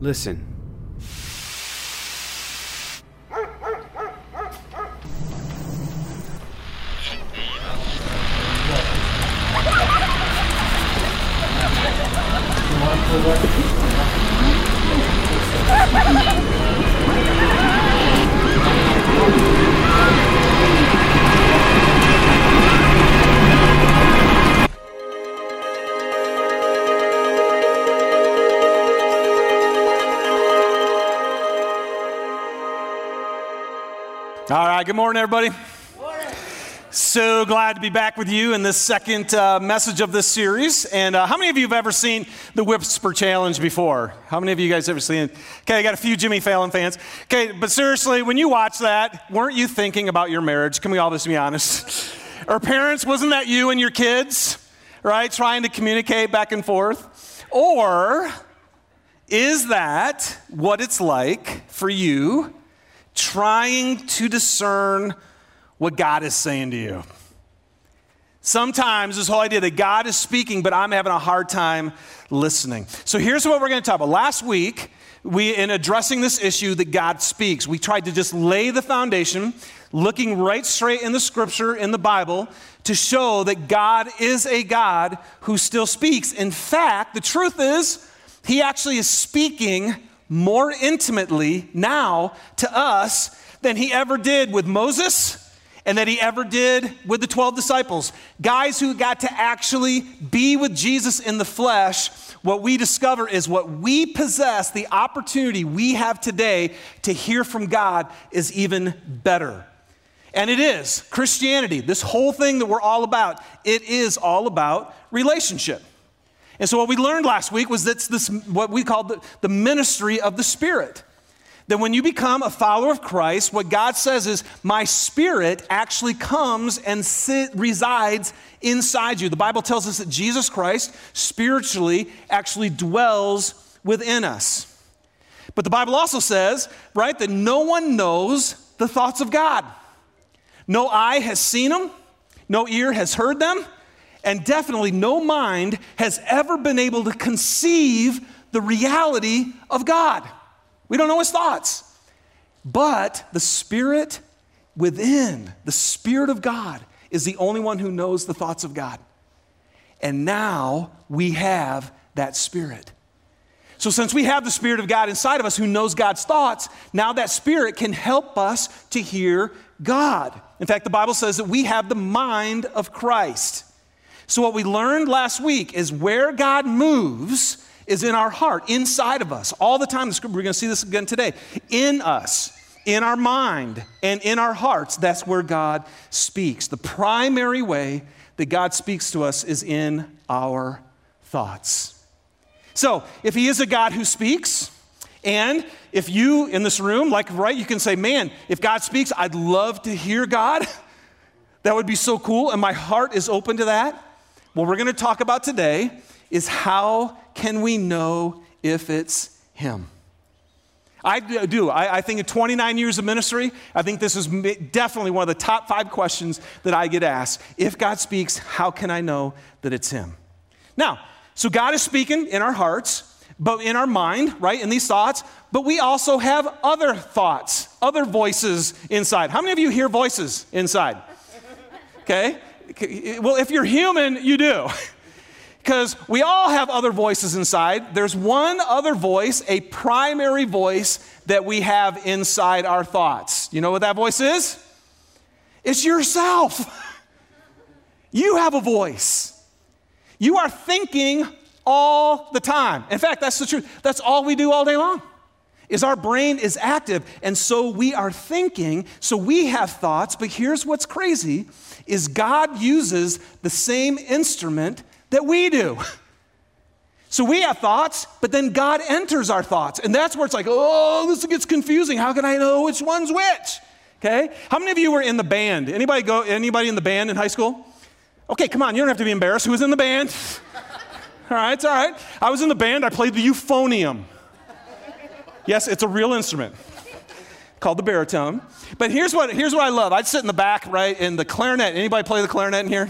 Listen. Right, good morning, everybody. So glad to be back with you in this second uh, message of this series. And uh, how many of you have ever seen the Whisper Challenge before? How many of you guys ever seen it? Okay, I got a few Jimmy Fallon fans. Okay, but seriously, when you watch that, weren't you thinking about your marriage? Can we all just be honest? or parents, wasn't that you and your kids, right, trying to communicate back and forth? Or is that what it's like for you? Trying to discern what God is saying to you. Sometimes this whole idea that God is speaking, but I'm having a hard time listening. So here's what we're going to talk about. Last week, we, in addressing this issue that God speaks, we tried to just lay the foundation, looking right straight in the scripture, in the Bible, to show that God is a God who still speaks. In fact, the truth is, He actually is speaking more intimately now to us than he ever did with Moses and that he ever did with the 12 disciples. Guys who got to actually be with Jesus in the flesh. What we discover is what we possess, the opportunity we have today to hear from God is even better. And it is Christianity, this whole thing that we're all about, it is all about relationship. And so, what we learned last week was that's this, what we call the, the ministry of the Spirit. That when you become a follower of Christ, what God says is, My Spirit actually comes and sit, resides inside you. The Bible tells us that Jesus Christ spiritually actually dwells within us. But the Bible also says, right, that no one knows the thoughts of God. No eye has seen them, no ear has heard them, and definitely no mind has ever been able to conceive the reality of God. We don't know his thoughts. But the Spirit within, the Spirit of God, is the only one who knows the thoughts of God. And now we have that Spirit. So, since we have the Spirit of God inside of us who knows God's thoughts, now that Spirit can help us to hear God. In fact, the Bible says that we have the mind of Christ. So, what we learned last week is where God moves is in our heart, inside of us, all the time. We're going to see this again today. In us, in our mind, and in our hearts, that's where God speaks. The primary way that God speaks to us is in our thoughts. So, if He is a God who speaks, and if you in this room, like, right, you can say, man, if God speaks, I'd love to hear God. That would be so cool, and my heart is open to that. What we're going to talk about today is how can we know if it's Him? I do. I, I, think in 29 years of ministry, I think this is definitely one of the top five questions that I get asked. If God speaks, how can I know that it's Him? Now, so God is speaking in our hearts, but in our mind, right, in these thoughts, but we also have other thoughts, other voices inside. How many of you hear voices inside? Okay? Well, if you're human, you do. Because we all have other voices inside. There's one other voice, a primary voice that we have inside our thoughts. You know what that voice is? It's yourself. You have a voice. You are thinking all the time. In fact, that's the truth. That's all we do all day long. Is our brain is active and so we are thinking, so we have thoughts, but here's what's crazy is God uses the same instrument that we do. So we have thoughts, but then God enters our thoughts. And that's where it's like, oh, this gets confusing. How can I know which one's which? Okay? How many of you were in the band? Anybody go anybody in the band in high school? Okay, come on, you don't have to be embarrassed. Who was in the band? all right, it's all right. I was in the band, I played the euphonium. Yes, it's a real instrument called the baritone. But here's what, here's what I love. I'd sit in the back, right, in the clarinet. Anybody play the clarinet in here?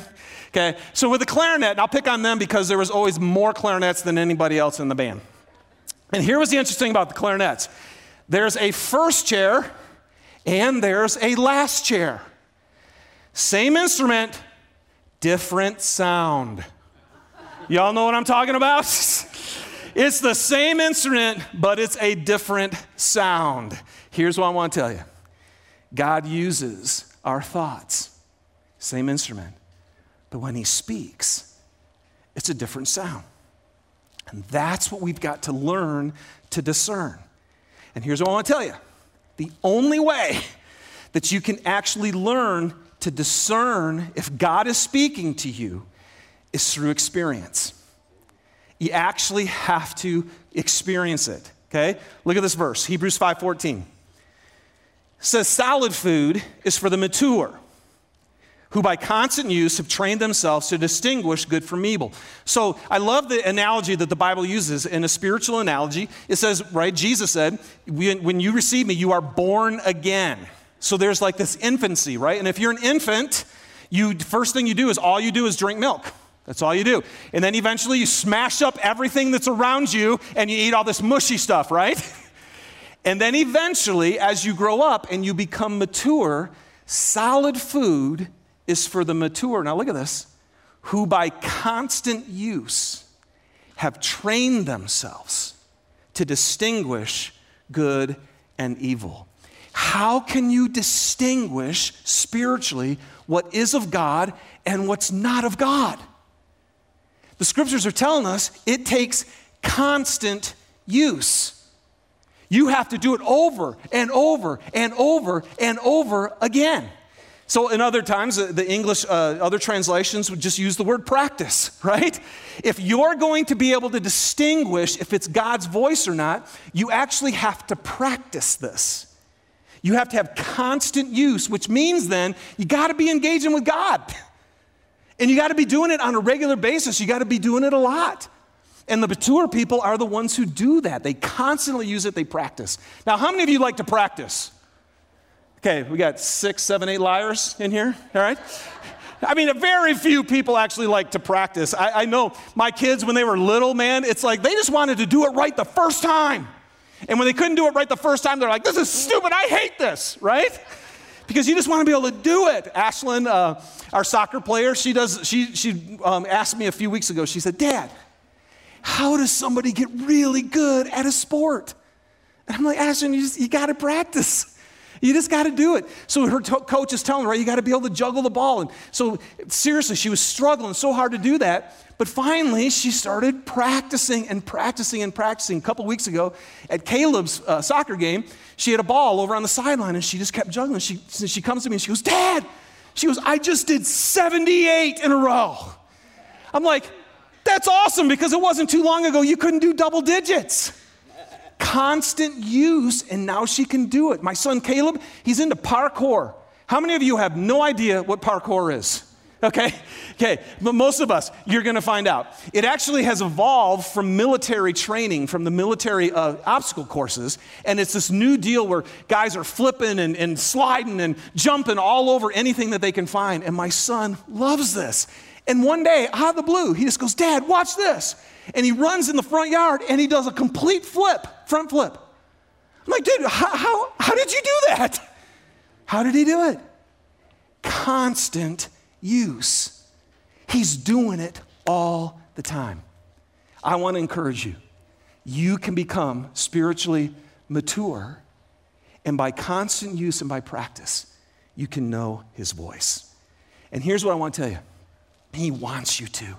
Okay, so with the clarinet, I'll pick on them because there was always more clarinets than anybody else in the band. And here was the interesting about the clarinets there's a first chair and there's a last chair. Same instrument, different sound. Y'all know what I'm talking about? it's the same instrument, but it's a different sound. Here's what I want to tell you God uses our thoughts, same instrument, but when He speaks, it's a different sound. And that's what we've got to learn to discern. And here's what I want to tell you the only way that you can actually learn to discern if God is speaking to you is through experience. You actually have to experience it. Okay? Look at this verse, Hebrews 5:14. says solid food is for the mature who by constant use have trained themselves to distinguish good from evil. So I love the analogy that the Bible uses in a spiritual analogy. It says, right, Jesus said, when you receive me, you are born again. So there's like this infancy, right? And if you're an infant, you first thing you do is all you do is drink milk. That's all you do. And then eventually you smash up everything that's around you and you eat all this mushy stuff, right? and then eventually, as you grow up and you become mature, solid food is for the mature. Now, look at this who by constant use have trained themselves to distinguish good and evil. How can you distinguish spiritually what is of God and what's not of God? The scriptures are telling us it takes constant use. You have to do it over and over and over and over again. So, in other times, the English, uh, other translations would just use the word practice, right? If you're going to be able to distinguish if it's God's voice or not, you actually have to practice this. You have to have constant use, which means then you got to be engaging with God. And you got to be doing it on a regular basis. You got to be doing it a lot. And the mature people are the ones who do that. They constantly use it, they practice. Now, how many of you like to practice? Okay, we got six, seven, eight liars in here, all right? I mean, very few people actually like to practice. I, I, know my kids, when they were little, man, it's like they just wanted to do it right the first time. And when they couldn't do it right the first time, they're like, this is stupid, I hate this, right? Because you just want to be able to do it. Ashlyn, uh, our soccer player, she does, she, she um, asked me a few weeks ago, she said, Dad, how does somebody get really good at a sport? And I'm like, Ashlyn, you, just, you got to practice. You just got to do it. So her to- coach is telling her, right, you got to be able to juggle the ball. And so, seriously, she was struggling so hard to do that. But finally, she started practicing and practicing and practicing. A couple weeks ago at Caleb's uh, soccer game, she had a ball over on the sideline and she just kept juggling. She, she comes to me and she goes, Dad, she goes, I just did 78 in a row. I'm like, that's awesome because it wasn't too long ago you couldn't do double digits constant use, and now she can do it. My son Caleb, he's into parkour. How many of you have no idea what parkour is? Okay, okay, but most of us, you're gonna find out. It actually has evolved from military training, from the military uh, obstacle courses, and it's this new deal where guys are flipping and, and sliding and jumping all over anything that they can find. And my son loves this. And one day, out of the blue, he just goes, Dad, watch this and he runs in the front yard and he does a complete flip, front flip. I'm like, dude, how, how, how did you do that? How did he do it? Constant use. He's doing it all the time. I want to encourage you. You can become spiritually mature, and by constant use and by practice, you can know his voice. And here's what I want to tell you He wants you to.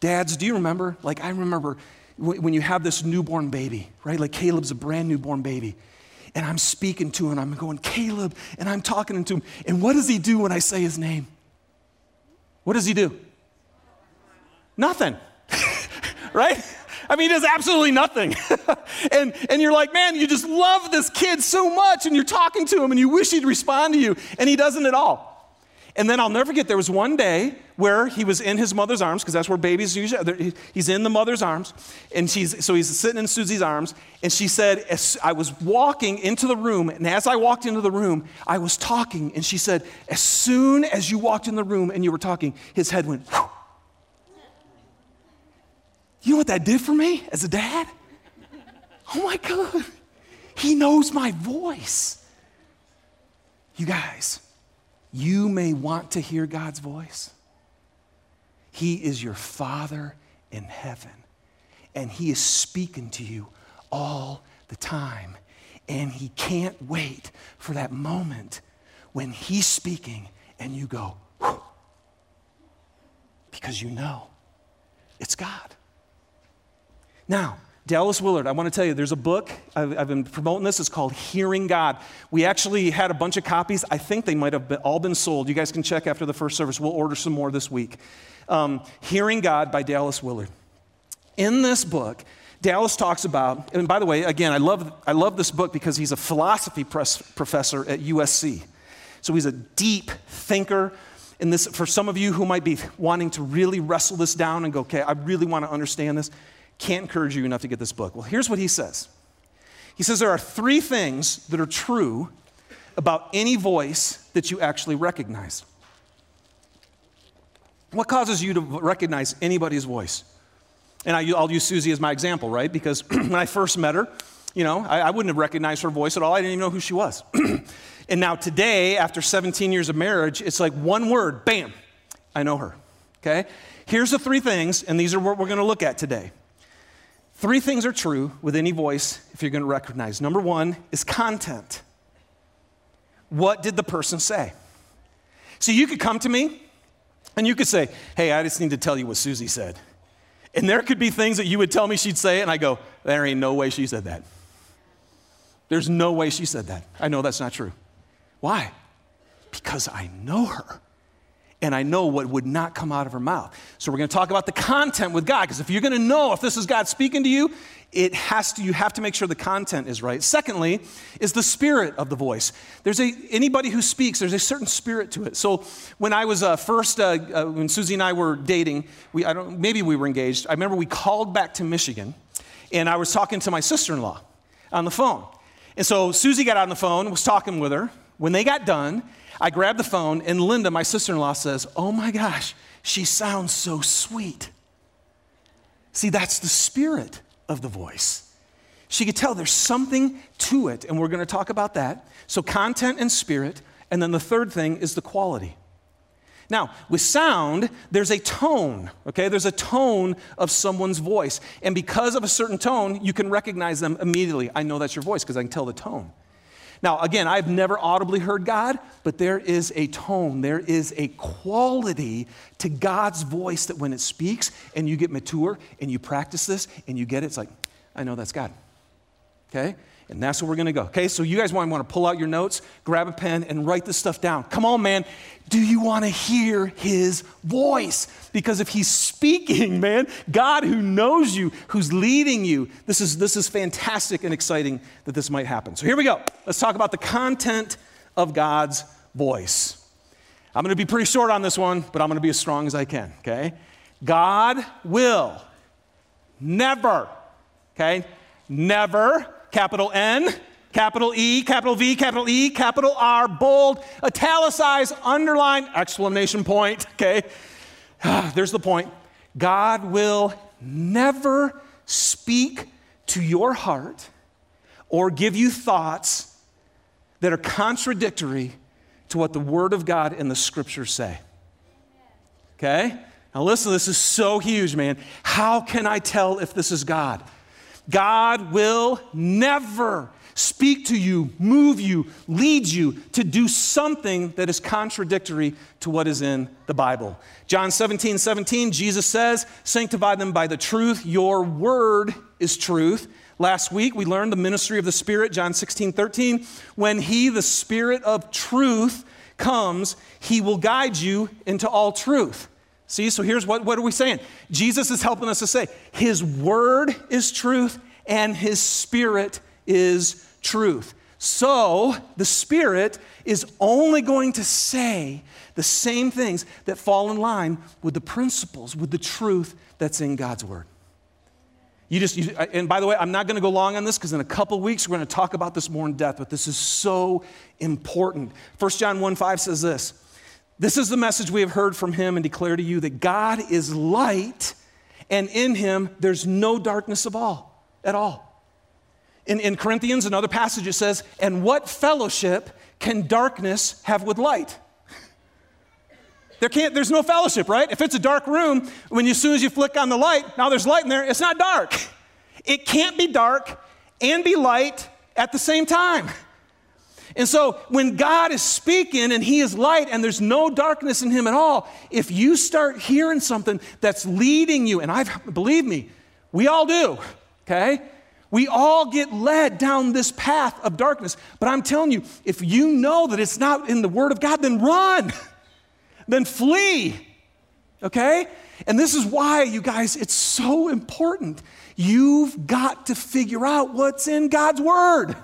Dads, do you remember? Like, I remember when you have this newborn baby, right? Like, Caleb's a brand newborn baby. And I'm speaking to him, I'm going, Caleb, and I'm talking to him. And what does he do when I say his name? What does he do? Nothing, right? I mean, he does absolutely nothing. and, and you're like, man, you just love this kid so much, and you're talking to him, and you wish he'd respond to you, and he doesn't at all. And then I'll never forget, there was one day where he was in his mother's arms, because that's where babies usually, he's in the mother's arms. And she's, so he's sitting in Susie's arms. And she said, I was walking into the room, and as I walked into the room, I was talking. And she said, as soon as you walked in the room and you were talking, his head went. You know what that did for me as a dad? Oh my God, he knows my voice. You guys, you may want to hear God's voice. He is your Father in heaven, and He is speaking to you all the time. And He can't wait for that moment when He's speaking and you go, Whew, because you know it's God. Now, Dallas Willard, I want to tell you, there's a book, I've, I've, been promoting this, it's called Hearing God. We actually had a bunch of copies. I think they might have been, all been sold. You guys can check after the first service. We'll order some more this week. Um, Hearing God by Dallas Willard. In this book, Dallas talks about, and by the way, again, I love, I love this book because he's a philosophy professor at USC. So he's a deep thinker. And this, for some of you who might be wanting to really wrestle this down and go, okay, I really want to understand this, can't encourage you enough to get this book. Well, here's what he says He says there are three things that are true about any voice that you actually recognize. What causes you to recognize anybody's voice? And I, will use Susie as my example, right? Because when I first met her, you know, I, I wouldn't have recognized her voice at all. I didn't even know who she was. and now today, after 17 years of marriage, it's like one word, bam, I know her. Okay? Here's the three things, and these are what we're going to look at today. Three things are true with any voice if you're going to recognize. Number one is content. What did the person say? So you could come to me and you could say, Hey, I just need to tell you what Susie said. And there could be things that you would tell me she'd say, and I go, There ain't no way she said that. There's no way she said that. I know that's not true. Why? Because I know her and I know what would not come out of her mouth. So we're going to talk about the content with God because if you're going to know if this is God speaking to you, it has to you have to make sure the content is right. Secondly, is the spirit of the voice. There's a anybody who speaks, there's a certain spirit to it. So when I was uh, first uh, uh, when Susie and I were dating, we I don't maybe we were engaged. I remember we called back to Michigan, and I was talking to my sister-in-law on the phone. And so Susie got on the phone, was talking with her. When they got done, I grab the phone, and Linda, my sister in law, says, Oh my gosh, she sounds so sweet. See, that's the spirit of the voice. She could tell there's something to it, and we're going to talk about that. So, content and spirit. And then the third thing is the quality. Now, with sound, there's a tone, okay? There's a tone of someone's voice. And because of a certain tone, you can recognize them immediately. I know that's your voice because I can tell the tone. Now, again, I've never audibly heard God, but there is a tone, there is a quality to God's voice that when it speaks and you get mature and you practice this and you get it, it's like, I know that's God. Okay? And that's where we're going to go. Okay, so you guys want, want to pull out your notes, grab a pen, and write this stuff down. Come on, man. Do you want to hear his voice? Because if he's speaking, man, God who knows you, who's leading you, this is, this is fantastic and exciting that this might happen. So here we go. Let's talk about the content of God's voice. I'm going to be pretty short on this one, but I'm going to be as strong as I can, okay? God will never, okay, never capital N, capital E, capital V, capital E, capital R, bold, italicized, underline, exclamation point, okay? There's the point. God will never speak to your heart or give you thoughts that are contradictory to what the Word of God and the Scriptures say. Okay? Now, listen, this is so huge, man. How can I tell if this is God? God will never speak to you, move you, lead you to do something that is contradictory to what is in the Bible. John 17, 17, Jesus says, Sanctify them by the truth. Your word is truth. Last week we learned the ministry of the Spirit, John 16, 13. When He, the Spirit of truth, comes, He will guide you into all truth. See, so here's what, what are we saying? Jesus is helping us to say His word is truth and His spirit is truth. So the Spirit is only going to say the same things that fall in line with the principles, with the truth that's in God's Word. You just, you, and by the way, I'm not going to go long on this because in a couple weeks we're going to talk about this more in depth, but this is so important. 1 John 1 5 says this this is the message we have heard from him and declare to you that God is light, and in him there's no darkness of all, at all. In, in Corinthians, another passage, it says, And what fellowship can darkness have with light? There can't, there's no fellowship, right? If it's a dark room, when you, as soon as you flick on the light, now there's light in there, it's not dark. It can't be dark and be light at the same time. And so when God is speaking and He is light and there's no darkness in Him at all, if you start hearing something that's leading you, and I've, believe me, we all do, okay? We all get led down this path of darkness. But I'm telling you, if you know that it's not in the Word of God, then run, then flee, okay? And this is why, you guys, it's so important. You've got to figure out what's in God's Word.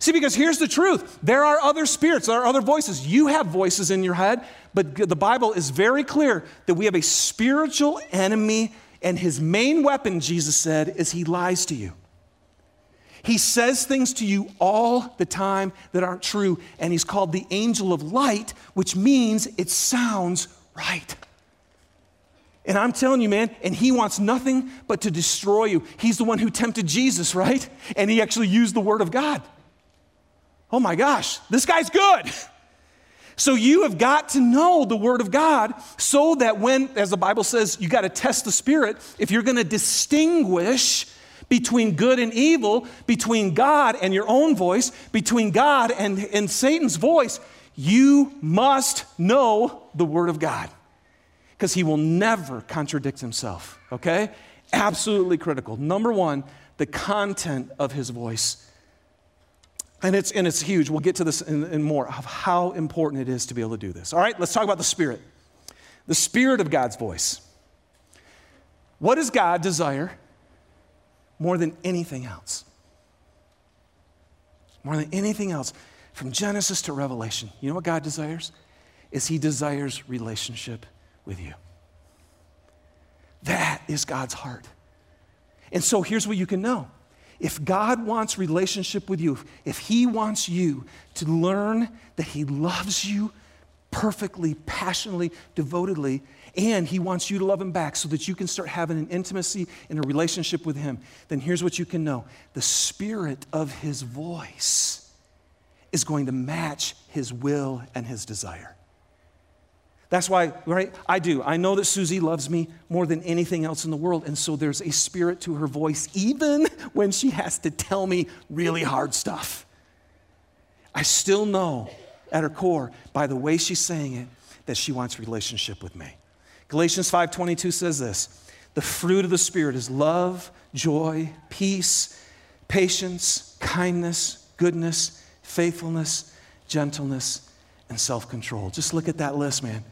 See, because here's the truth there are other spirits, there are other voices. You have voices in your head, but the Bible is very clear that we have a spiritual enemy, and his main weapon, Jesus said, is he lies to you. He says things to you all the time that aren't true, and he's called the angel of light, which means it sounds right. And I'm telling you, man, and he wants nothing but to destroy you. He's the one who tempted Jesus, right? And he actually used the word of God oh my gosh, this guy's good. So you have got to know the Word of God so that when, as the Bible says, you got to test the Spirit, if you're going to distinguish between good and evil, between God and your own voice, between God and, and Satan's voice, you must know the Word of God because he will never contradict himself, okay? Absolutely critical. Number one, the content of his voice. And it's, and it's huge. We'll get to this in, in more of how important it is to be able to do this. All right, let's talk about the Spirit. The Spirit of God's voice. What does God desire more than anything else? More than anything else, from Genesis to Revelation, you know what God desires? Is He desires relationship with you. That is God's heart. And so here's what you can know if God wants relationship with you, if He wants you to learn that He loves you perfectly, passionately, devotedly, and He wants you to love Him back so that you can start having an intimacy and a relationship with Him, then here's what you can know the Spirit of His voice is going to match His will and His desire. That's why, right? I do. I know that Susie loves me more than anything else in the world. And so there's a spirit to her voice, even when she has to tell me really hard stuff. I still know at her core, by the way she's saying it, that she wants relationship with me. Galatians 5:22 says this: "The fruit of the spirit is love, joy, peace, patience, kindness, goodness, faithfulness, gentleness, and self-control." Just look at that list, man.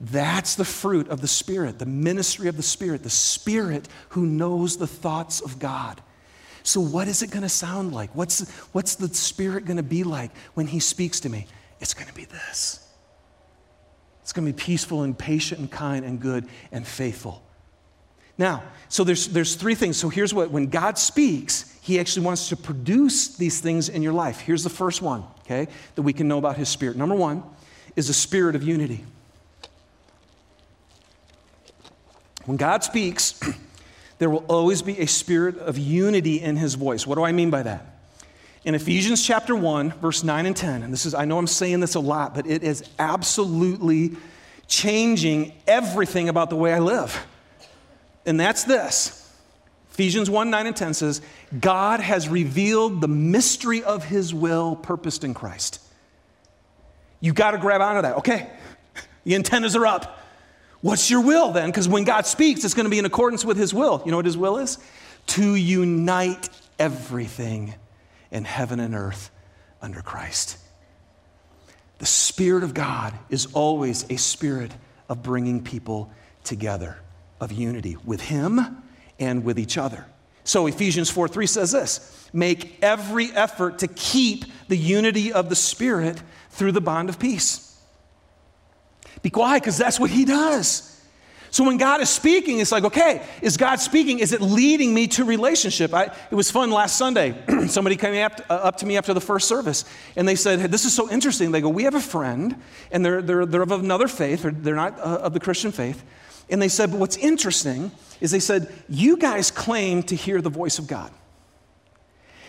That's the fruit of the Spirit, the ministry of the Spirit, the Spirit who knows the thoughts of God. So, what is it going to sound like? What's, what's the Spirit going to be like when He speaks to me? It's going to be this. It's going to be peaceful and patient and kind and good and faithful. Now, so there's, there's three things. So here's what when God speaks, He actually wants to produce these things in your life. Here's the first one, okay, that we can know about His Spirit. Number one is a spirit of unity. When God speaks, there will always be a spirit of unity in his voice. What do I mean by that? In Ephesians chapter 1, verse 9 and 10, and this is, I know I'm saying this a lot, but it is absolutely changing everything about the way I live. And that's this Ephesians 1 9 and 10 says, God has revealed the mystery of his will purposed in Christ. You got to grab onto that. Okay, the antennas are up. What's your will then? Because when God speaks, it's going to be in accordance with his will. You know what his will is? To unite everything in heaven and earth under Christ. The Spirit of God is always a spirit of bringing people together, of unity with Him and with each other. So Ephesians 4 3 says this make every effort to keep the unity of the Spirit through the bond of peace. Be quiet because that's what he does. So when God is speaking, it's like, okay, is God speaking? Is it leading me to relationship? I, it was fun last Sunday. Somebody came up, uh, up, to me after the first service, and they said, hey, this is so interesting. They go, we have a friend, and they're, they're, they're of another faith, or they're not uh, of the Christian faith. And they said, but what's interesting is they said, you guys claim to hear the voice of God.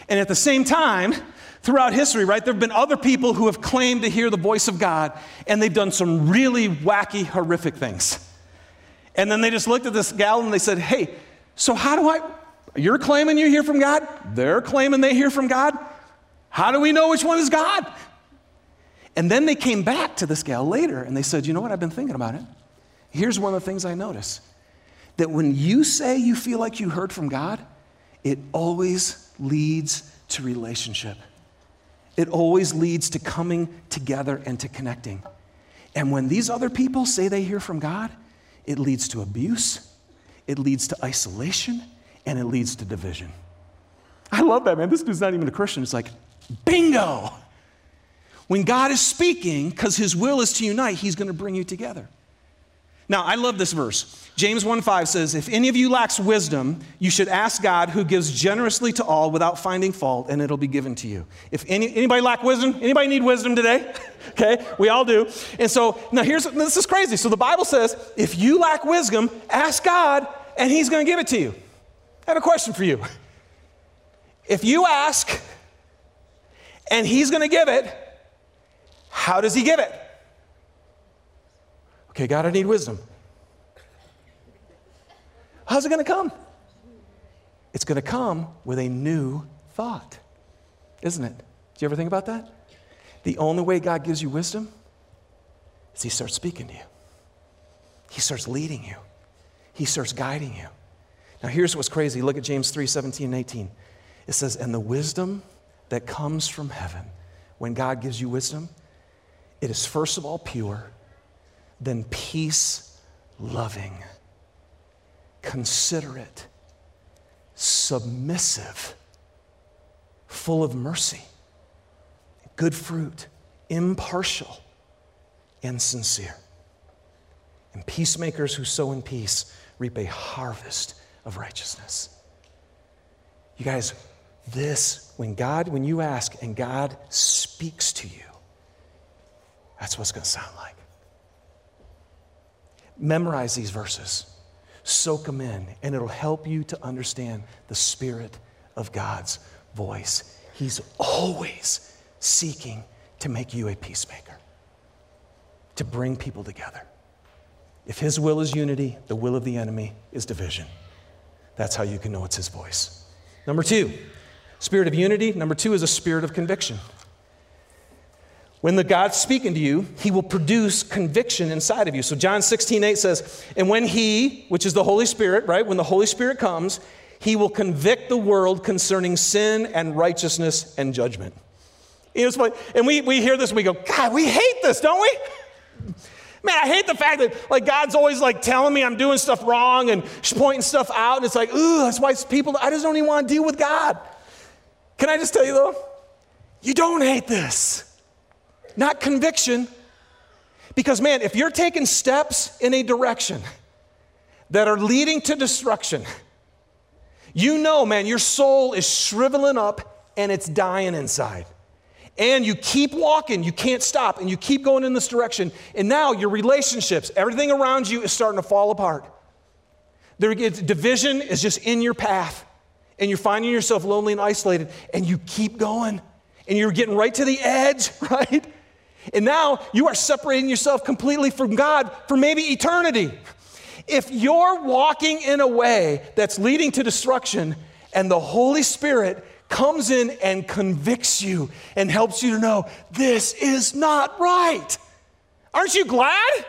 And at the same time, throughout history, right, there have been other people who have claimed to hear the voice of God, and they've done some really wacky, horrific things. And then they just looked at this gal and they said, Hey, so how do I? You're claiming you hear from God? They're claiming they hear from God? How do we know which one is God? And then they came back to this gal later and they said, You know what? I've been thinking about it. Here's one of the things I notice that when you say you feel like you heard from God, it always leads to relationship. It always leads to coming together and to connecting. And when these other people say they hear from God, it leads to abuse, it leads to isolation, and it leads to division. I love that, man. This dude's not even a Christian. It's like, bingo. When God is speaking, because his will is to unite, he's going to bring you together. Now, I love this verse. James 1:5 says, "If any of you lacks wisdom, you should ask God who gives generously to all without finding fault, and it'll be given to you." If any, anybody lack wisdom, anybody need wisdom today? okay, we all do. And so now here's this is crazy. So the Bible says, if you lack wisdom, ask God, and He's going to give it to you. I have a question for you. If you ask, and He's going to give it, how does He give it? Okay, God, I need wisdom. How's it going to come? It's going to come with a new thought, isn't it? Do you ever think about that? The only way God gives you wisdom is He starts speaking to you, He starts leading you, He starts guiding you. Now, here's what's crazy. Look at James 3 17 and 18. It says, And the wisdom that comes from heaven, when God gives you wisdom, it is first of all pure, then peace loving considerate, submissive, full of mercy, good fruit, impartial, and sincere. And peacemakers who sow in peace reap a harvest of righteousness. You guys, this, when God, when you ask and God speaks to you, that's what's going to sound like. Memorize these verses soak them in, and it'll help you to understand the Spirit of God's voice. He's always seeking to make you a peacemaker, to bring people together. If His will is unity, the will of the enemy is division. That's how you can know it's His voice. Number two, spirit of unity. Number two is a spirit of conviction. When the God's speaking to you, he will produce conviction inside of you. So John 16, 8 says, And when he, which is the Holy Spirit, right, when the Holy Spirit comes, he will convict the world concerning sin and righteousness and judgment. You know, and we, we hear this and we go, God, we hate this, don't we? Man, I hate the fact that like God's always like telling me I'm doing stuff wrong and pointing stuff out, and it's like, ooh, that's why people I just don't even want to deal with God. Can I just tell you though? You don't hate this not conviction. Because, man, if you're taking steps in a direction that are leading to destruction, you know, man, your soul is shriveling up and it's dying inside. And you keep walking, you can't stop, and you keep going in this direction. And now your relationships, everything around you is starting to fall apart. There, division is just in your path, and you're finding yourself lonely and isolated, and you keep going, and you're getting right to the edge, right? And now you are separating yourself completely from God for maybe eternity. If you're walking in a way that's leading to destruction and the Holy Spirit comes in and convicts you and helps you to know this is not right, aren't you glad?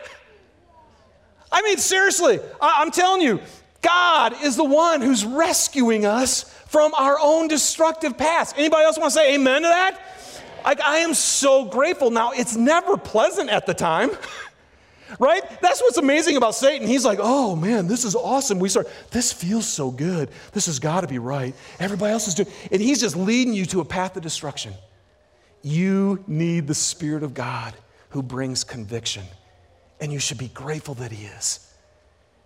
I mean, seriously, I- am telling you, God is the one who's rescuing us from our own destructive past. Anybody else want to say amen to that? Like, I am so grateful. Now, it's never pleasant at the time. right? That's what's amazing about Satan. He's like, oh man, this is awesome. We start, this feels so good. This has got to be right. Everybody else is doing, and he's just leading you to a path of destruction. You need the Spirit of God who brings conviction. And you should be grateful that he is.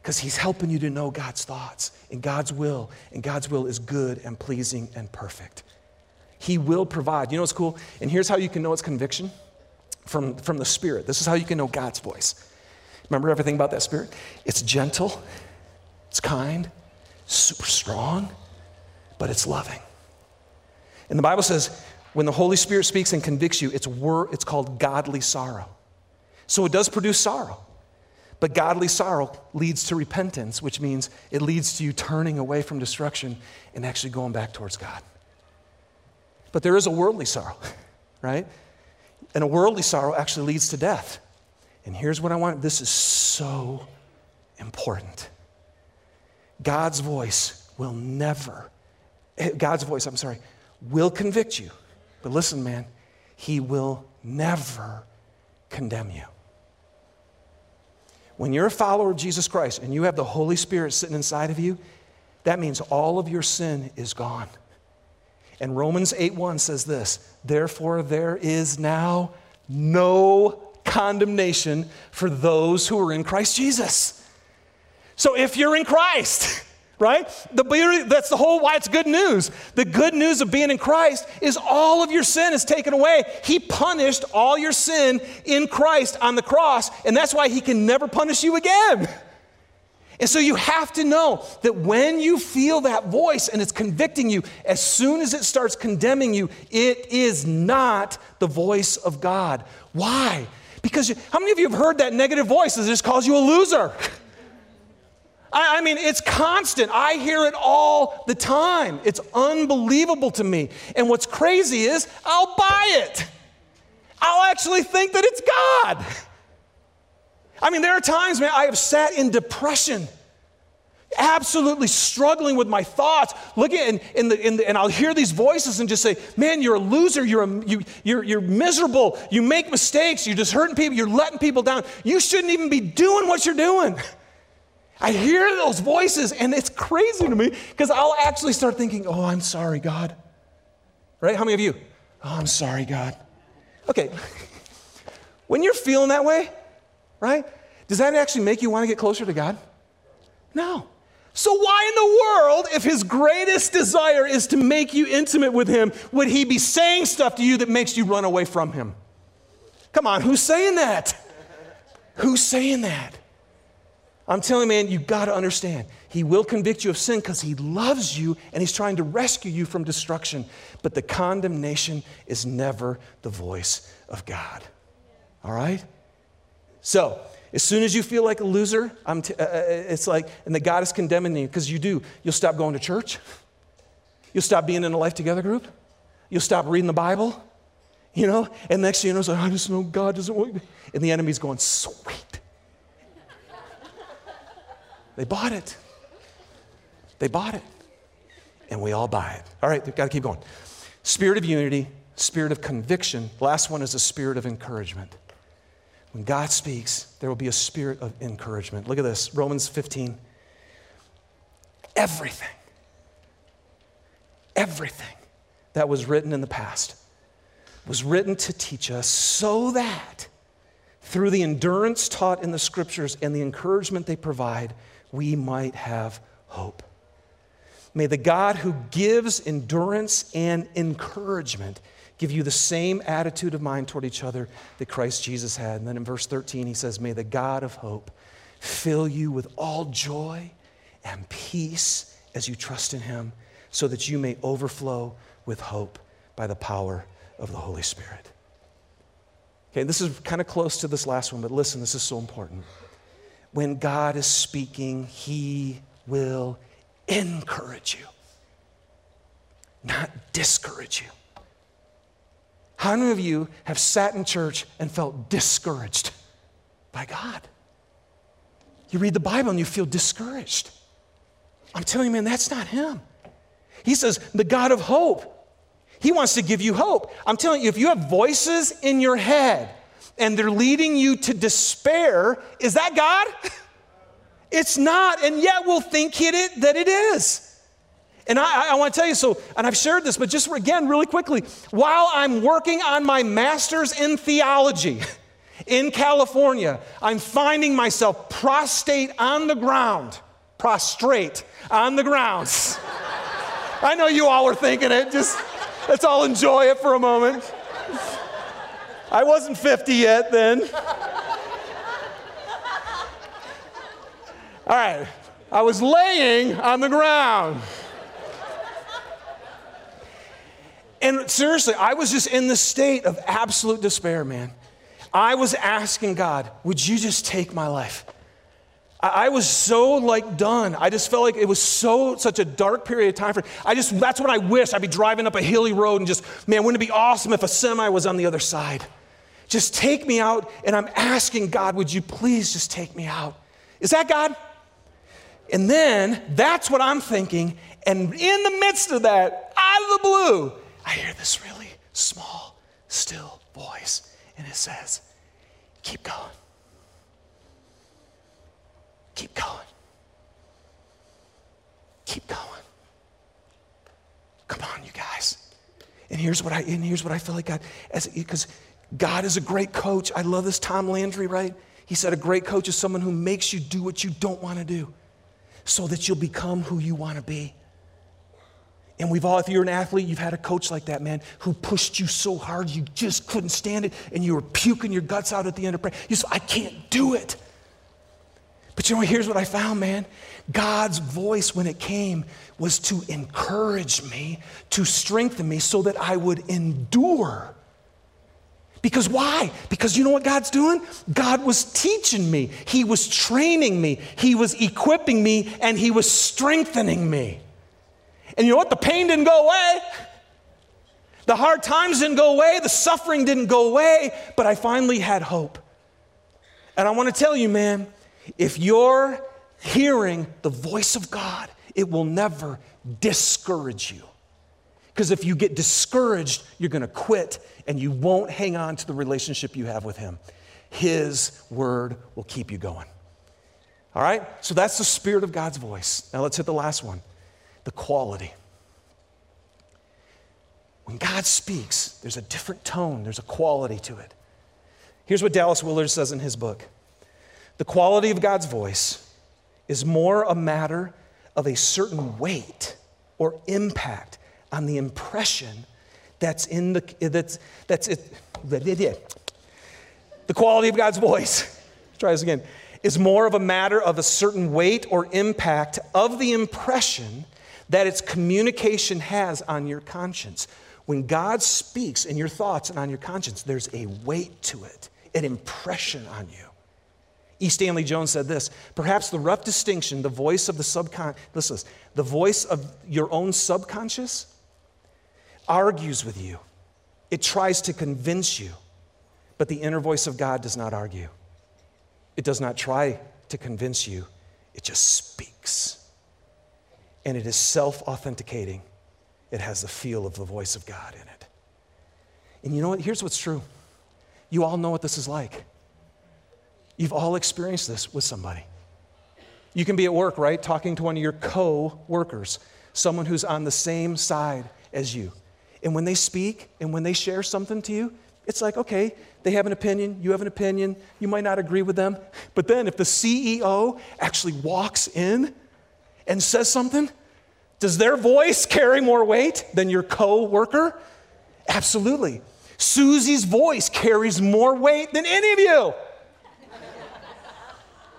Because he's helping you to know God's thoughts and God's will. And God's will is good and pleasing and perfect. He will provide. You know what's cool? And here's how you can know it's conviction from, from the Spirit. This is how you can know God's voice. Remember everything about that Spirit? It's gentle, it's kind, super strong, but it's loving. And the Bible says, when the Holy Spirit speaks and convicts you, it's, wor- it's called godly sorrow. So it does produce sorrow. But godly sorrow leads to repentance, which means it leads to you turning away from destruction and actually going back towards God. But there is a worldly sorrow, right? And a worldly sorrow actually leads to death. And here's what I want this is so important. God's voice will never, eh, God's voice, I'm sorry, will convict you. But listen, man, He will never condemn you. When you're a follower of Jesus Christ and you have the Holy Spirit sitting inside of you, that means all of your sin is gone. And Romans 8:1 says this, therefore there is now no condemnation for those who are in Christ Jesus. So if you're in Christ, right? The beauty, that's the whole why it's good news. The good news of being in Christ is all of your sin is taken away. He punished all your sin in Christ on the cross, and that's why he can never punish you again. And so you have to know that when you feel that voice and it's convicting you, as soon as it starts condemning you, it is not the voice of God. Why? Because you, how many of you have heard that negative voice that just calls you a loser? I, I mean, it's constant. I hear it all the time. It's unbelievable to me. And what's crazy is I'll buy it. I'll actually think that it's God. I mean, there are times, man, I have sat in depression, absolutely struggling with my thoughts, looking in, in, the, the, and I'll hear these voices and just say, man, you're a loser, you're, a, you, you're, you're miserable, you make mistakes, you're just hurting people, you're letting people down. You shouldn't even be doing what you're doing. I hear those voices, and it's crazy to me because I'll actually start thinking, oh, I'm sorry, God. Right? How many of you? Oh, I'm sorry, God. Okay. when you're feeling that way, right? Does that actually make you want to get closer to God? No. So, why in the world, if his greatest desire is to make you intimate with him, would he be saying stuff to you that makes you run away from him? Come on, who's saying that? Who's saying that? I'm telling you, man, you got to understand. He will convict you of sin because he loves you and he's trying to rescue you from destruction. But the condemnation is never the voice of God. All right? So, as soon as you feel like a loser, t- uh, uh it's like, and the God is condemning you because you do. You'll stop going to church. You'll stop being in a life together group. You'll stop reading the Bible. You know, and next thing you know, it's like, I just know God doesn't want me. And the enemy's going, sweet. They bought it. They bought it. And we all buy it. All right, we've got to keep going. Spirit of unity, spirit of conviction. Last one is a spirit of encouragement. When God speaks, there will be a spirit of encouragement. Look at this Romans 15. Everything, everything that was written in the past was written to teach us so that through the endurance taught in the scriptures and the encouragement they provide, we might have hope. May the God who gives endurance and encouragement give you the same attitude of mind toward each other that Christ Jesus had. And then in verse 13, he says, May the God of hope fill you with all joy and peace as you trust in him, so that you may overflow with hope by the power of the Holy Spirit. Okay, this is kind of close to this last one, but listen, this is so important when God is speaking, He will encourage you, not discourage you. How many of you have sat in church and felt discouraged by God? You read the Bible and you feel discouraged. I'm telling you, man, that's not Him. He says, the God of hope. He wants to give you hope. I'm telling you, if you have voices in your head and they're leading you to despair, is that God? It's not, and yet we'll think it, that it is. And I, I want to tell you so, and I've shared this, but just again, really quickly, while I'm working on my master's in theology in California, I'm finding myself prostrate on the ground, prostrate on the grounds. I know you all are thinking it, just let's all enjoy it for a moment. I wasn't 50 yet then. All right, I was laying on the ground. And seriously, I was just in the state of absolute despair, man. I was asking God, would you just take my life? I was so like done. I just felt like it was so such a dark period of time for I just that's what I wish. I'd be driving up a hilly road and just, man, wouldn't it be awesome if a semi was on the other side? Just take me out, and I'm asking God, would you please just take me out? Is that God? And then that's what I'm thinking. And in the midst of that, out of the blue, I hear this really small, still voice. And it says, Keep going. Keep going. Keep going. Come on, you guys. And here's what I and here's what I feel like God as because God is a great coach. I love this Tom Landry, right? He said a great coach is someone who makes you do what you don't want to do so that you'll become who you want to be. And we've all, if you're an athlete, you've had a coach like that, man, who pushed you so hard you just couldn't stand it and you were puking your guts out at the end of practice. You said, I can't do it. But you know, here's what I found, man. God's voice, when it came, was to encourage me, to strengthen me so that I would endure. Because why? Because you know what God's doing? God was teaching me, He was training me, He was equipping me, and He was strengthening me. And you know what? The pain didn't go away. The hard times didn't go away. The suffering didn't go away. But I finally had hope. And I want to tell you, man, if you're hearing the voice of God, it will never discourage you. Because if you get discouraged, you're going to quit and you won't hang on to the relationship you have with Him. His word will keep you going. All right? So that's the Spirit of God's voice. Now let's hit the last one the quality. When God speaks, there's a different tone, there's a quality to it. Here's what Dallas Willard says in his book The quality of God's voice is more a matter of a certain weight or impact on the impression that's in the that's that's it the quality of God's voice Let's try this again is more of a matter of a certain weight or impact of the impression that its communication has on your conscience when God speaks in your thoughts and on your conscience there's a weight to it an impression on you E. Stanley Jones said this perhaps the rough distinction, the voice of the subconscious, listen, the voice of your own subconscious argues with you, it tries to convince you, but the inner voice of God does not argue. It does not try to convince you, it just speaks. And it is self authenticating, it has the feel of the voice of God in it. And you know what? Here's what's true. You all know what this is like. You've all experienced this with somebody. You can be at work, right? Talking to one of your co workers, someone who's on the same side as you. And when they speak and when they share something to you, it's like, okay, they have an opinion, you have an opinion, you might not agree with them. But then if the CEO actually walks in and says something, does their voice carry more weight than your co worker? Absolutely. Susie's voice carries more weight than any of you.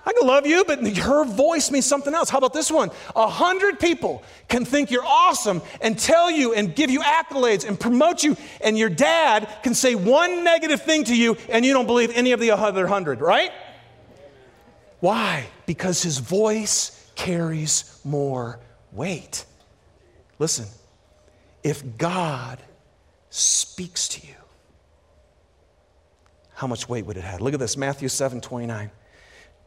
I can love you, but her voice means something else. How about this one? A hundred people can think you're awesome and tell you and give you accolades and promote you, and your dad can say one negative thing to you and you don't believe any of the other hundred, right? Why? Because his voice carries more weight. Listen, if God speaks to you, how much weight would it have? Look at this Matthew 7 29.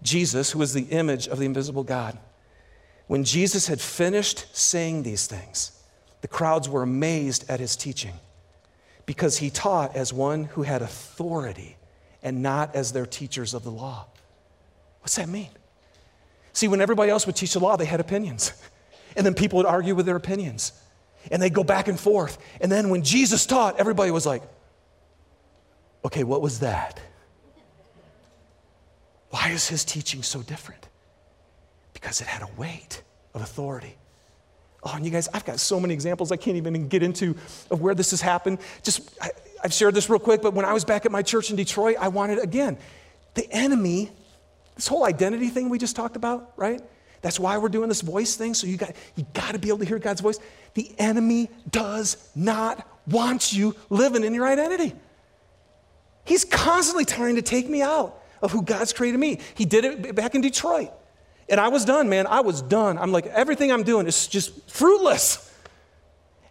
Jesus, who is the image of the invisible God, when Jesus had finished saying these things, the crowds were amazed at his teaching because he taught as one who had authority and not as their teachers of the law. What's that mean? See, when everybody else would teach the law, they had opinions. And then people would argue with their opinions. And they'd go back and forth. And then when Jesus taught, everybody was like, okay, what was that? Why is his teaching so different? Because it had a weight of authority. Oh, and you guys, I've got so many examples I can't even get into of where this has happened. Just, I, have shared this real quick, but when I was back at my church in Detroit, I wanted, again, the enemy, this whole identity thing we just talked about, right? That's why we're doing this voice thing. So you got, you got to be able to hear God's voice. The enemy does not want you living in your identity. He's constantly trying to take me out of who God's created me. He did it back in Detroit. And I was done, man. I was done. I'm like, everything I'm doing is just fruitless.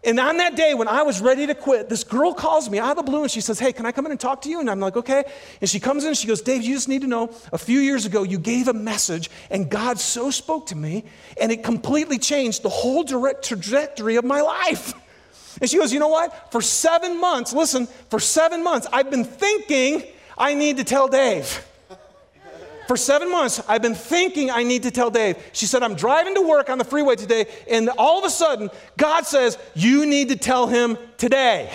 And on that day when I was ready to quit, this girl calls me out of the blue and she says, Hey, can I come in and talk to you? And I'm like, Okay. And she comes in she goes, Dave, you just need to know a few years ago you gave a message and God so spoke to me and it completely changed the whole direct trajectory of my life. And she goes, You know what? For seven months, listen, for seven months, I've been thinking I need to tell Dave. For seven months, I've been thinking I need to tell Dave. She said, I'm driving to work on the freeway today, and all of a sudden, God says, You need to tell him today.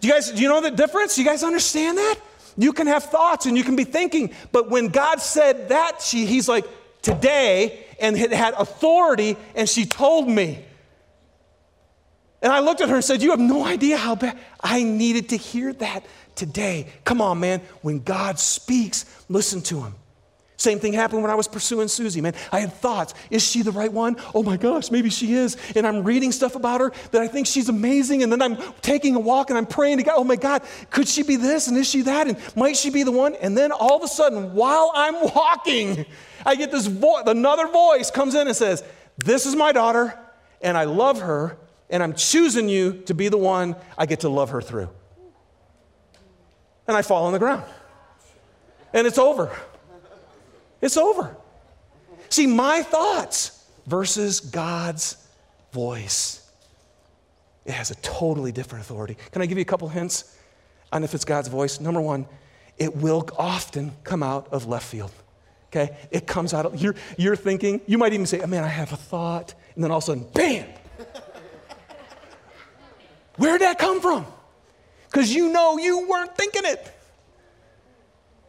do you guys, do you know the difference? Do you guys understand that? You can have thoughts and you can be thinking, but when God said that, she, he's like, today, and it had authority, and she told me. And I looked at her and said, You have no idea how bad I needed to hear that today. Come on, man. When God speaks, listen to him. Same thing happened when I was pursuing Susie, man. I had thoughts. Is she the right one? Oh my gosh, maybe she is. And I'm reading stuff about her that I think she's amazing. And then I'm taking a walk and I'm praying to God, oh my God, could she be this and is she that? And might she be the one? And then all of a sudden, while I'm walking, I get this voice, another voice comes in and says, This is my daughter, and I love her, and I'm choosing you to be the one I get to love her through and I fall on the ground. And it's over. It's over. See, my thoughts versus God's voice. It has a totally different authority. Can I give you a couple hints on if it's God's voice? Number one, it will often come out of left field. Okay? It comes out of, you're, you're thinking, you might even say, oh, man, I have a thought. And then all of a sudden, bam! Where'd that come from? because you know you weren't thinking it.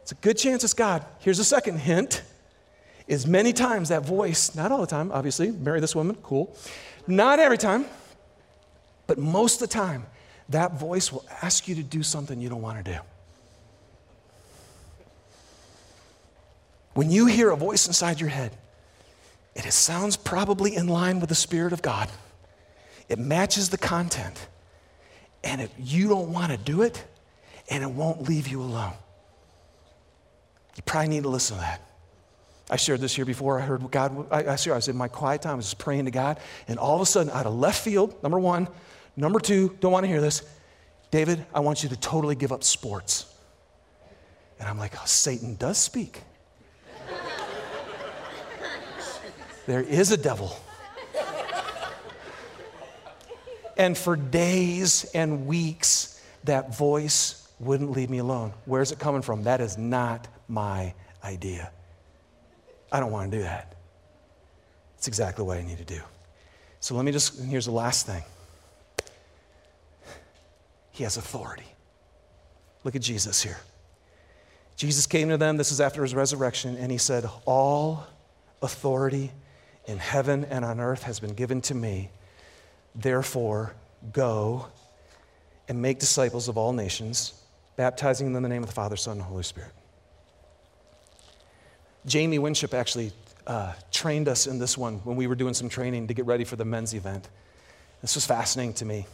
It's a good chance it's God. Here's a second hint is many times that voice, not all the time, obviously, marry this woman, cool. Not every time, but most of the time, that voice will ask you to do something you don't want to do. When you hear a voice inside your head, it sounds probably in line with the Spirit of God. It matches the content and if you don't want to do it, and it won't leave you alone. You probably need to listen to that. I shared this here before. I heard God, I, I, I was in my quiet time, I was just praying to God, and all of a sudden, out of left field, number one, number two, don't want to hear this, David, I want you to totally give up sports. And I'm like, oh, Satan does speak. there is a devil. And for days and weeks, that voice wouldn't leave me alone. Where's it coming from? That is not my idea. I don't want to do that. It's exactly what I need to do. So let me just, here's the last thing He has authority. Look at Jesus here. Jesus came to them, this is after his resurrection, and he said, All authority in heaven and on earth has been given to me. Therefore, go and make disciples of all nations, baptizing them in the name of the Father, Son, and Holy Spirit. Jamie Winship actually uh, trained us in this one when we were doing some training to get ready for the men's event. This was fascinating to me.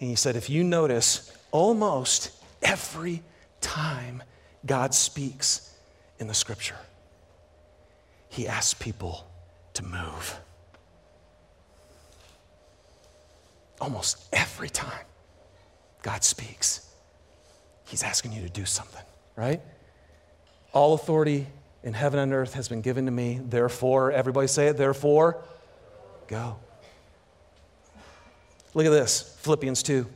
And he said, if you notice, almost every time God speaks in the scripture, he asks people to move. almost every time God speaks, He's asking you to do something, right? All authority in heaven and earth has been given to me. Therefore, everybody say it, therefore, go. Look at this Philippians 2.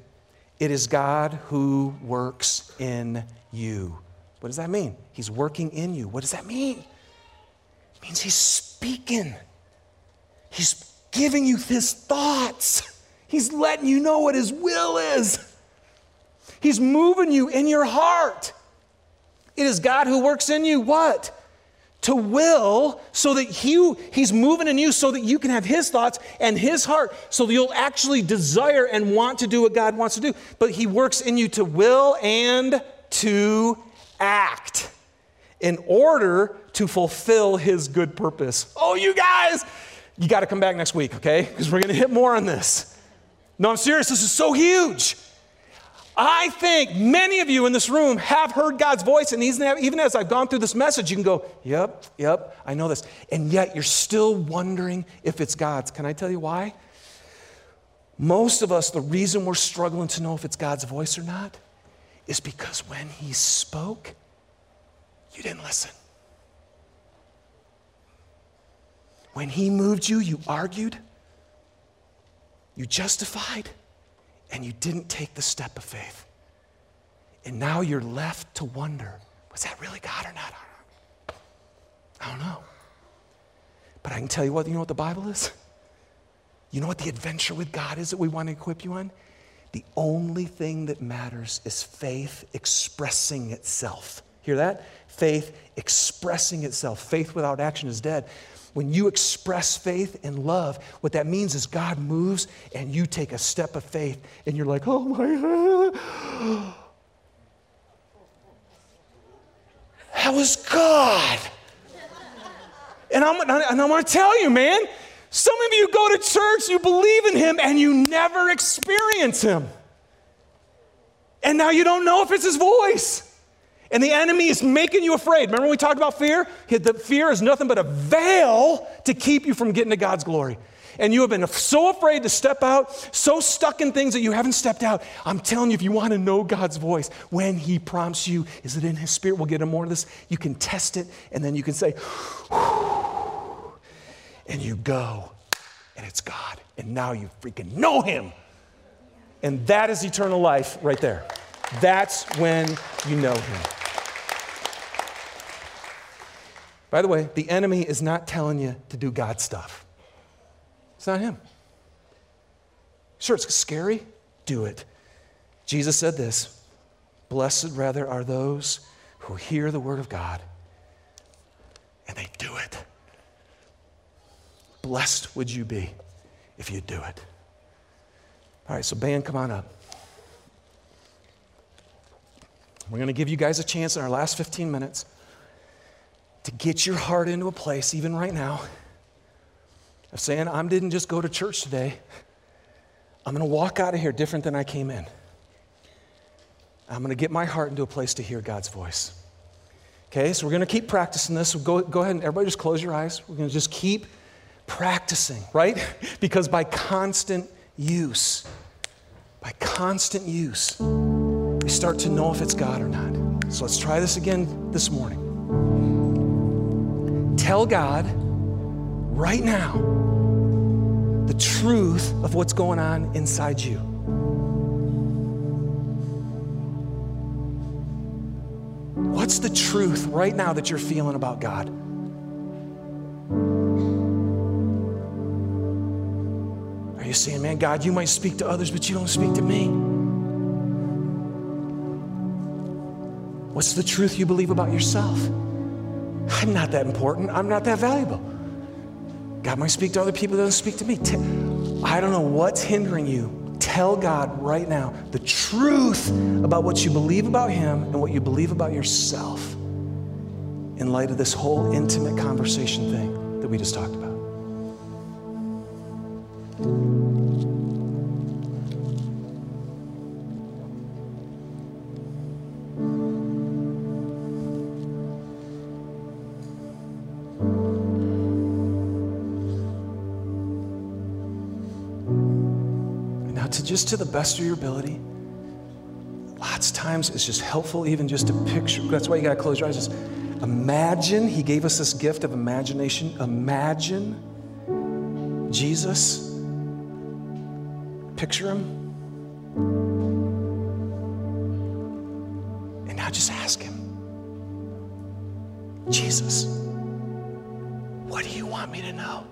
It is God who works in you. What does that mean? He's working in you. What does that mean? It means He's speaking, He's giving you His thoughts. He's letting you know what His will is. He's moving you in your heart. It is God who works in you what? To will so that he, He's moving in you so that you can have His thoughts and His heart so that you'll actually desire and want to do what God wants to do. But He works in you to will and to act in order to fulfill His good purpose. Oh, you guys, you got to come back next week, okay? Because we're going to hit more on this. No, I'm serious. This is so huge. I think many of you in this room have heard God's voice, and even as I've gone through this message, you can go, Yep, yep, I know this. And yet you're still wondering if it's God's. Can I tell you why? Most of us, the reason we're struggling to know if it's God's voice or not is because when He spoke, you didn't listen. When He moved you, you argued, you justified, and you didn't take the step of faith. And now you're left to wonder was that really God or not? I don't know. But I can tell you what, you know what the Bible is? You know what the adventure with God is that we want to equip you on? The only thing that matters is faith expressing itself. Hear that? Faith expressing itself. Faith without action is dead. When you express faith and love, what that means is God moves and you take a step of faith and you're like, oh my God. That was God. And I'm, and I'm going to tell you, man, some of you go to church, you believe in Him, and you never experience Him. And now you don't know if it's His voice. And the enemy is making you afraid. Remember when we talked about fear? The fear is nothing but a veil to keep you from getting to God's glory. And you have been so afraid to step out, so stuck in things that you haven't stepped out. I'm telling you, if you want to know God's voice, when He prompts you, is it in His Spirit? We'll get into more of this. You can test it, and then you can say, and you go, and it's God. And now you freaking know Him. And that is eternal life right there. That's when you know Him. By the way, the enemy is not telling you to do God stuff. It's not him. Sure, it's scary. Do it. Jesus said this Blessed rather are those who hear the word of God and they do it. Blessed would you be if you do it. All right, so band, come on up. We're going to give you guys a chance in our last 15 minutes to get your heart into a place, even right now, of saying, I didn't just go to church today. I'm going to walk out of here different than I came in. I'm going to get my heart into a place to hear God's voice. Okay, so we're going to keep practicing this. Go, go ahead and everybody just close your eyes. We're going to just keep practicing, right? because by constant use, by constant use, we start to know if it's God or not. So let's try this again this morning. Tell God right now the truth of what's going on inside you. What's the truth right now that you're feeling about God? Are you saying, man, God, you might speak to others, but you don't speak to me? What's the truth you believe about yourself? I'm not that important. I'm not that valuable. God might speak to other people that don't speak to me. I don't know what's hindering you. Tell God right now the truth about what you believe about Him and what you believe about yourself in light of this whole intimate conversation thing that we just talked about. Just to the best of your ability. Lots of times it's just helpful, even just to picture. That's why you got to close your eyes. Just imagine, He gave us this gift of imagination. Imagine Jesus. Picture Him. And now just ask Him Jesus, what do you want me to know?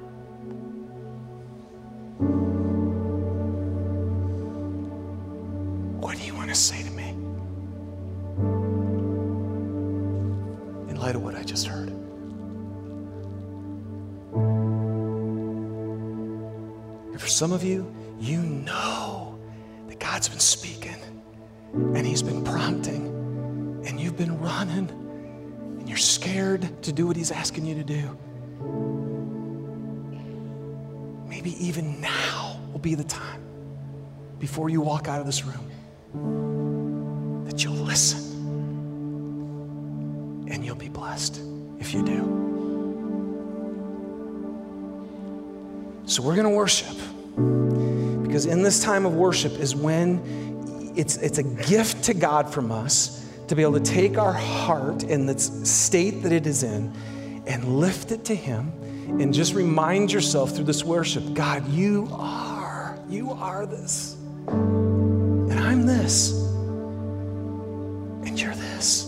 Some of you, you know that God's been speaking and He's been prompting and you've been running and you're scared to do what He's asking you to do. Maybe even now will be the time before you walk out of this room that you'll listen and you'll be blessed if you do. So we're going to worship because in this time of worship is when it's, it's a gift to God from us to be able to take our heart in the state that it is in and lift it to Him and just remind yourself through this worship God, you are, you are this. And I'm this. And you're this.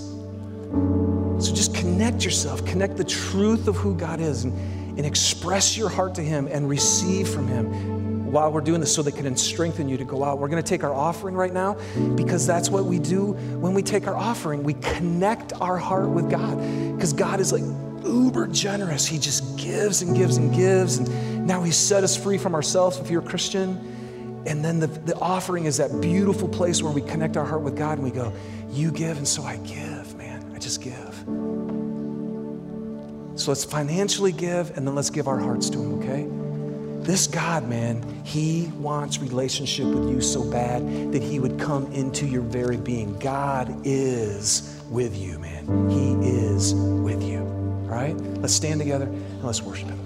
So just connect yourself, connect the truth of who God is, and, and express your heart to Him and receive from Him while we're doing this so they can strengthen you to go out. We're going to take our offering right now because that's what we do when we take our offering. We connect our heart with God because God is like uber generous. He just gives and gives and gives. And now He set us free from ourselves if you're a Christian. And then the, the offering is that beautiful place where we connect our heart with God and we go, You give, and so I give, man. I just give. So let's financially give and then let's give our hearts to Him, okay? This God, man, He wants relationship with you so bad that He would come into your very being. God is with you, man. He is with you. All right? Let's stand together and let's worship Him.